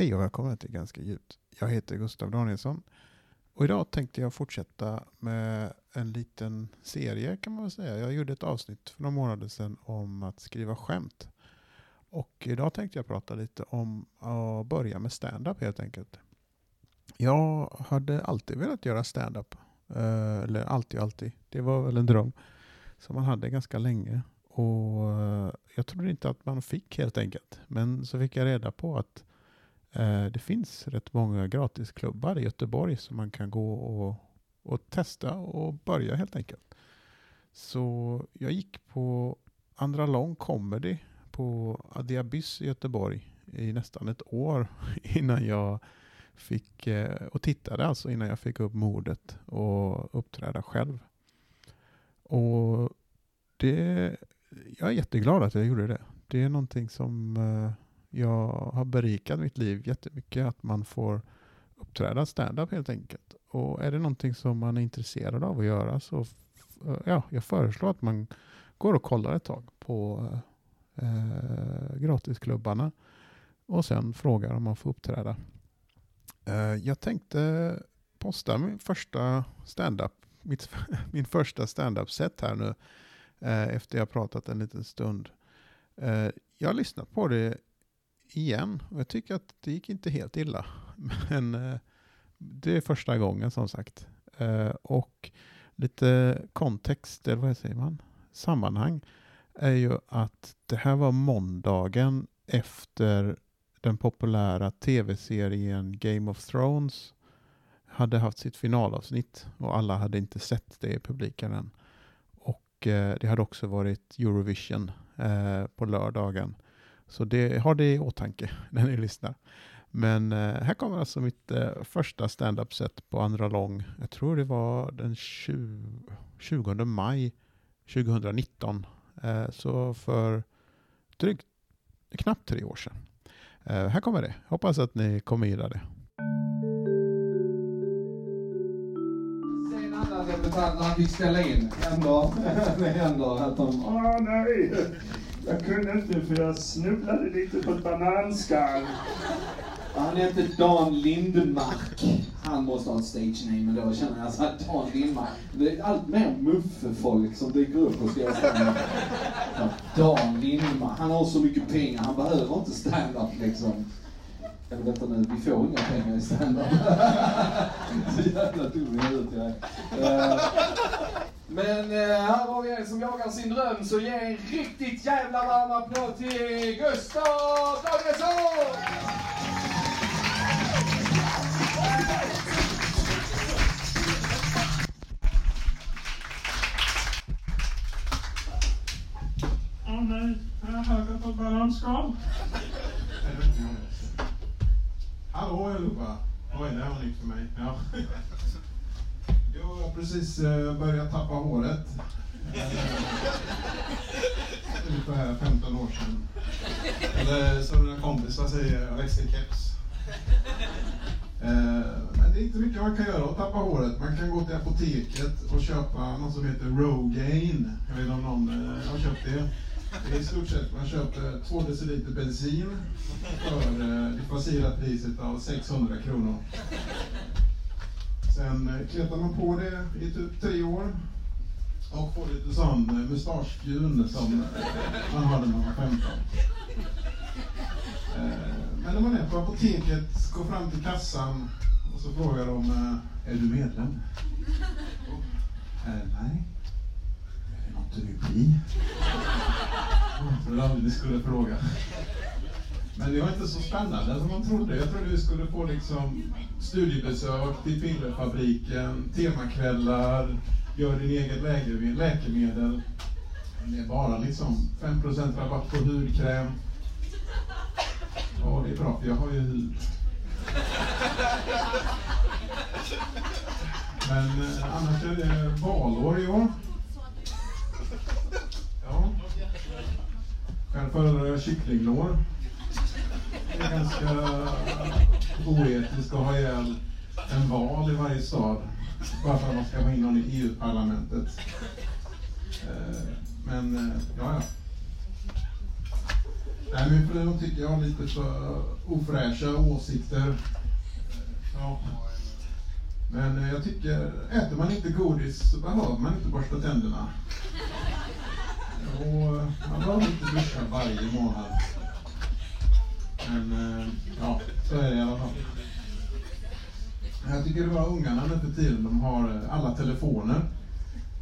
Hej och välkommen till Ganska djupt. Jag heter Gustav Danielsson och idag tänkte jag fortsätta med en liten serie kan man väl säga. Jag gjorde ett avsnitt för några månader sedan om att skriva skämt. Och idag tänkte jag prata lite om att börja med stand-up helt enkelt. Jag hade alltid velat göra stand-up. Eh, eller alltid, alltid. Det var väl en dröm som man hade ganska länge. Och eh, jag trodde inte att man fick helt enkelt. Men så fick jag reda på att Eh, det finns rätt många gratisklubbar i Göteborg som man kan gå och, och testa och börja helt enkelt. Så jag gick på Andra Lång Comedy på Adiabys i Göteborg i nästan ett år innan jag fick, eh, och tittade alltså innan jag fick upp modet och uppträda själv. Och det, jag är jätteglad att jag gjorde det. Det är någonting som eh, jag har berikat mitt liv jättemycket, att man får uppträda stand-up helt enkelt. Och är det någonting som man är intresserad av att göra så ja, jag föreslår att man går och kollar ett tag på eh, gratisklubbarna och sen frågar om man får uppträda. Eh, jag tänkte posta min första stand-up, mitt, min första stand-up-set här nu eh, efter jag pratat en liten stund. Eh, jag har lyssnat på det igen och jag tycker att det gick inte helt illa. Men eh, det är första gången som sagt. Eh, och lite kontext, eller vad säger man? Sammanhang är ju att det här var måndagen efter den populära tv-serien Game of Thrones hade haft sitt finalavsnitt och alla hade inte sett det i publiken än. Och eh, det hade också varit Eurovision eh, på lördagen. Så det, har det i åtanke när ni lyssnar. Men eh, här kommer alltså mitt eh, första stand-up set på andra lång. Jag tror det var den 20, 20 maj 2019. Eh, så för drygt, knappt tre år sedan. Eh, här kommer det. Hoppas att ni kommer gilla det. Sen andra debutanter han fick ställa in. Händer. Det händer att de... Åh nej! Jag kunde inte för jag snubblade lite på ett bananskal. Han heter Dan Lindmark. Han måste ha ett stage name men då känner jag så här, Dan Lindmark. Det är allt mer muffe-folk som dyker upp och ska göra stand Ja, Dan Lindmark. Han har så mycket pengar, han behöver inte stand-up liksom. Eller vänta nu, vi får inga pengar i stand-up. så jävla dum i huvudet jag är. Eh, men eh, här har vi en som jagar sin dröm, så ge en riktigt jävla varm applåd till Gustav Danielsson! Åh nej, jag har på ett bananskal. Hallå allihopa! Oj, det här var nytt för mig. Ja. Jag har precis eh, börjat tappa håret. Ungefär 15 år sedan. Eller som mina kompisar säger, jag växte keps. Eh, Men det är inte mycket man kan göra att tappa håret. Man kan gå till apoteket och köpa något som heter Rogaine. Jag vet inte om någon eh, har köpt det. Det är i stort sett, man köper 2 deciliter bensin för det fossila priset av 600 kronor. Sen eh, kletar man på det i typ tre år och får lite sån eh, mustaschfjun som eh, man hade när man var 15. Eh, men när man är på apoteket, går fram till kassan och så frågar de, är du medlem? Oh, nej. Är det något du vill bli? Jag trodde aldrig ni skulle fråga. Men det var inte så spännande som man trodde. Jag trodde vi skulle få liksom studiebesök till pillerfabriken, temakvällar, gör din egen läkemedel. Men det är bara liksom 5% rabatt på hudkräm. Ja, det är bra för jag har ju hud. Men eh, annars är det valår i år. Ja. Själv föredrar jag kycklinglår. Det är ganska eh, oetiskt att ha ihjäl en val i varje stad bara för att man ska vara in någon i EU-parlamentet. Eh, men, eh, ja, ja. Nej, min fru tycker jag har lite för ofräscha åsikter. Ja. Men jag tycker, äter man inte godis så behöver man inte borsta tänderna. Och man behöver inte duscha varje månad. Men eh, ja, så är det i alla fall. Jag tycker det var ungarna nu för tiden, de har eh, alla telefoner.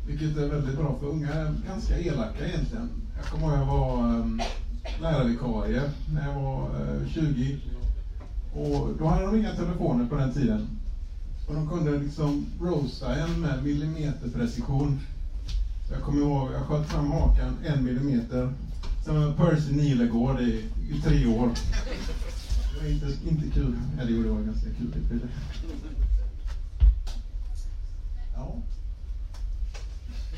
Vilket är väldigt bra, för unga är ganska elaka egentligen. Jag kommer ihåg jag var um, lärarvikarie när jag var uh, 20. Och då hade de inga telefoner på den tiden. Och de kunde liksom roasta en med millimeterprecision. Så jag kommer ihåg, jag sköt fram hakan en millimeter. Sen var Percy Nilegård i, i tre år. Det var inte, inte kul. Eller jo, det var ganska kul. Ja.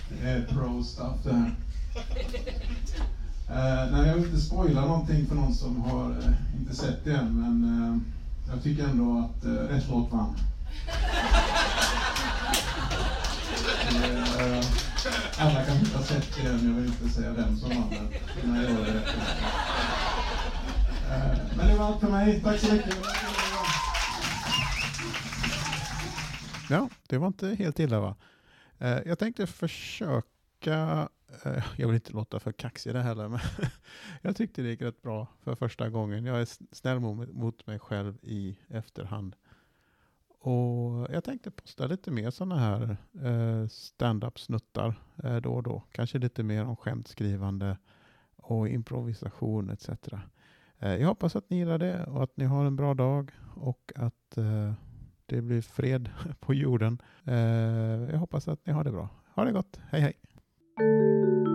Det är pro stuff det här. Uh, nej, jag vill inte spoila någonting för någon som har uh, inte sett det än, men uh, jag tycker ändå att uh, rätt låt vann. alla kanske inte har sett det än, jag vill inte säga vem som vann den. Men jag gör det men det var allt för mig. Tack så mycket. Ja, det var inte helt illa va? Eh, jag tänkte försöka eh, jag vill inte låta för kaxig det heller, men jag tyckte det gick rätt bra för första gången. Jag är snäll mot mig själv i efterhand. Och jag tänkte posta lite mer sådana här eh, stand-up-snuttar då och då. Kanske lite mer om skämtskrivande och improvisation etc. Eh, jag hoppas att ni gillar det och att ni har en bra dag och att eh, det blir fred på jorden. Eh, jag hoppas att ni har det bra. Ha det gott. Hej hej! Thank you.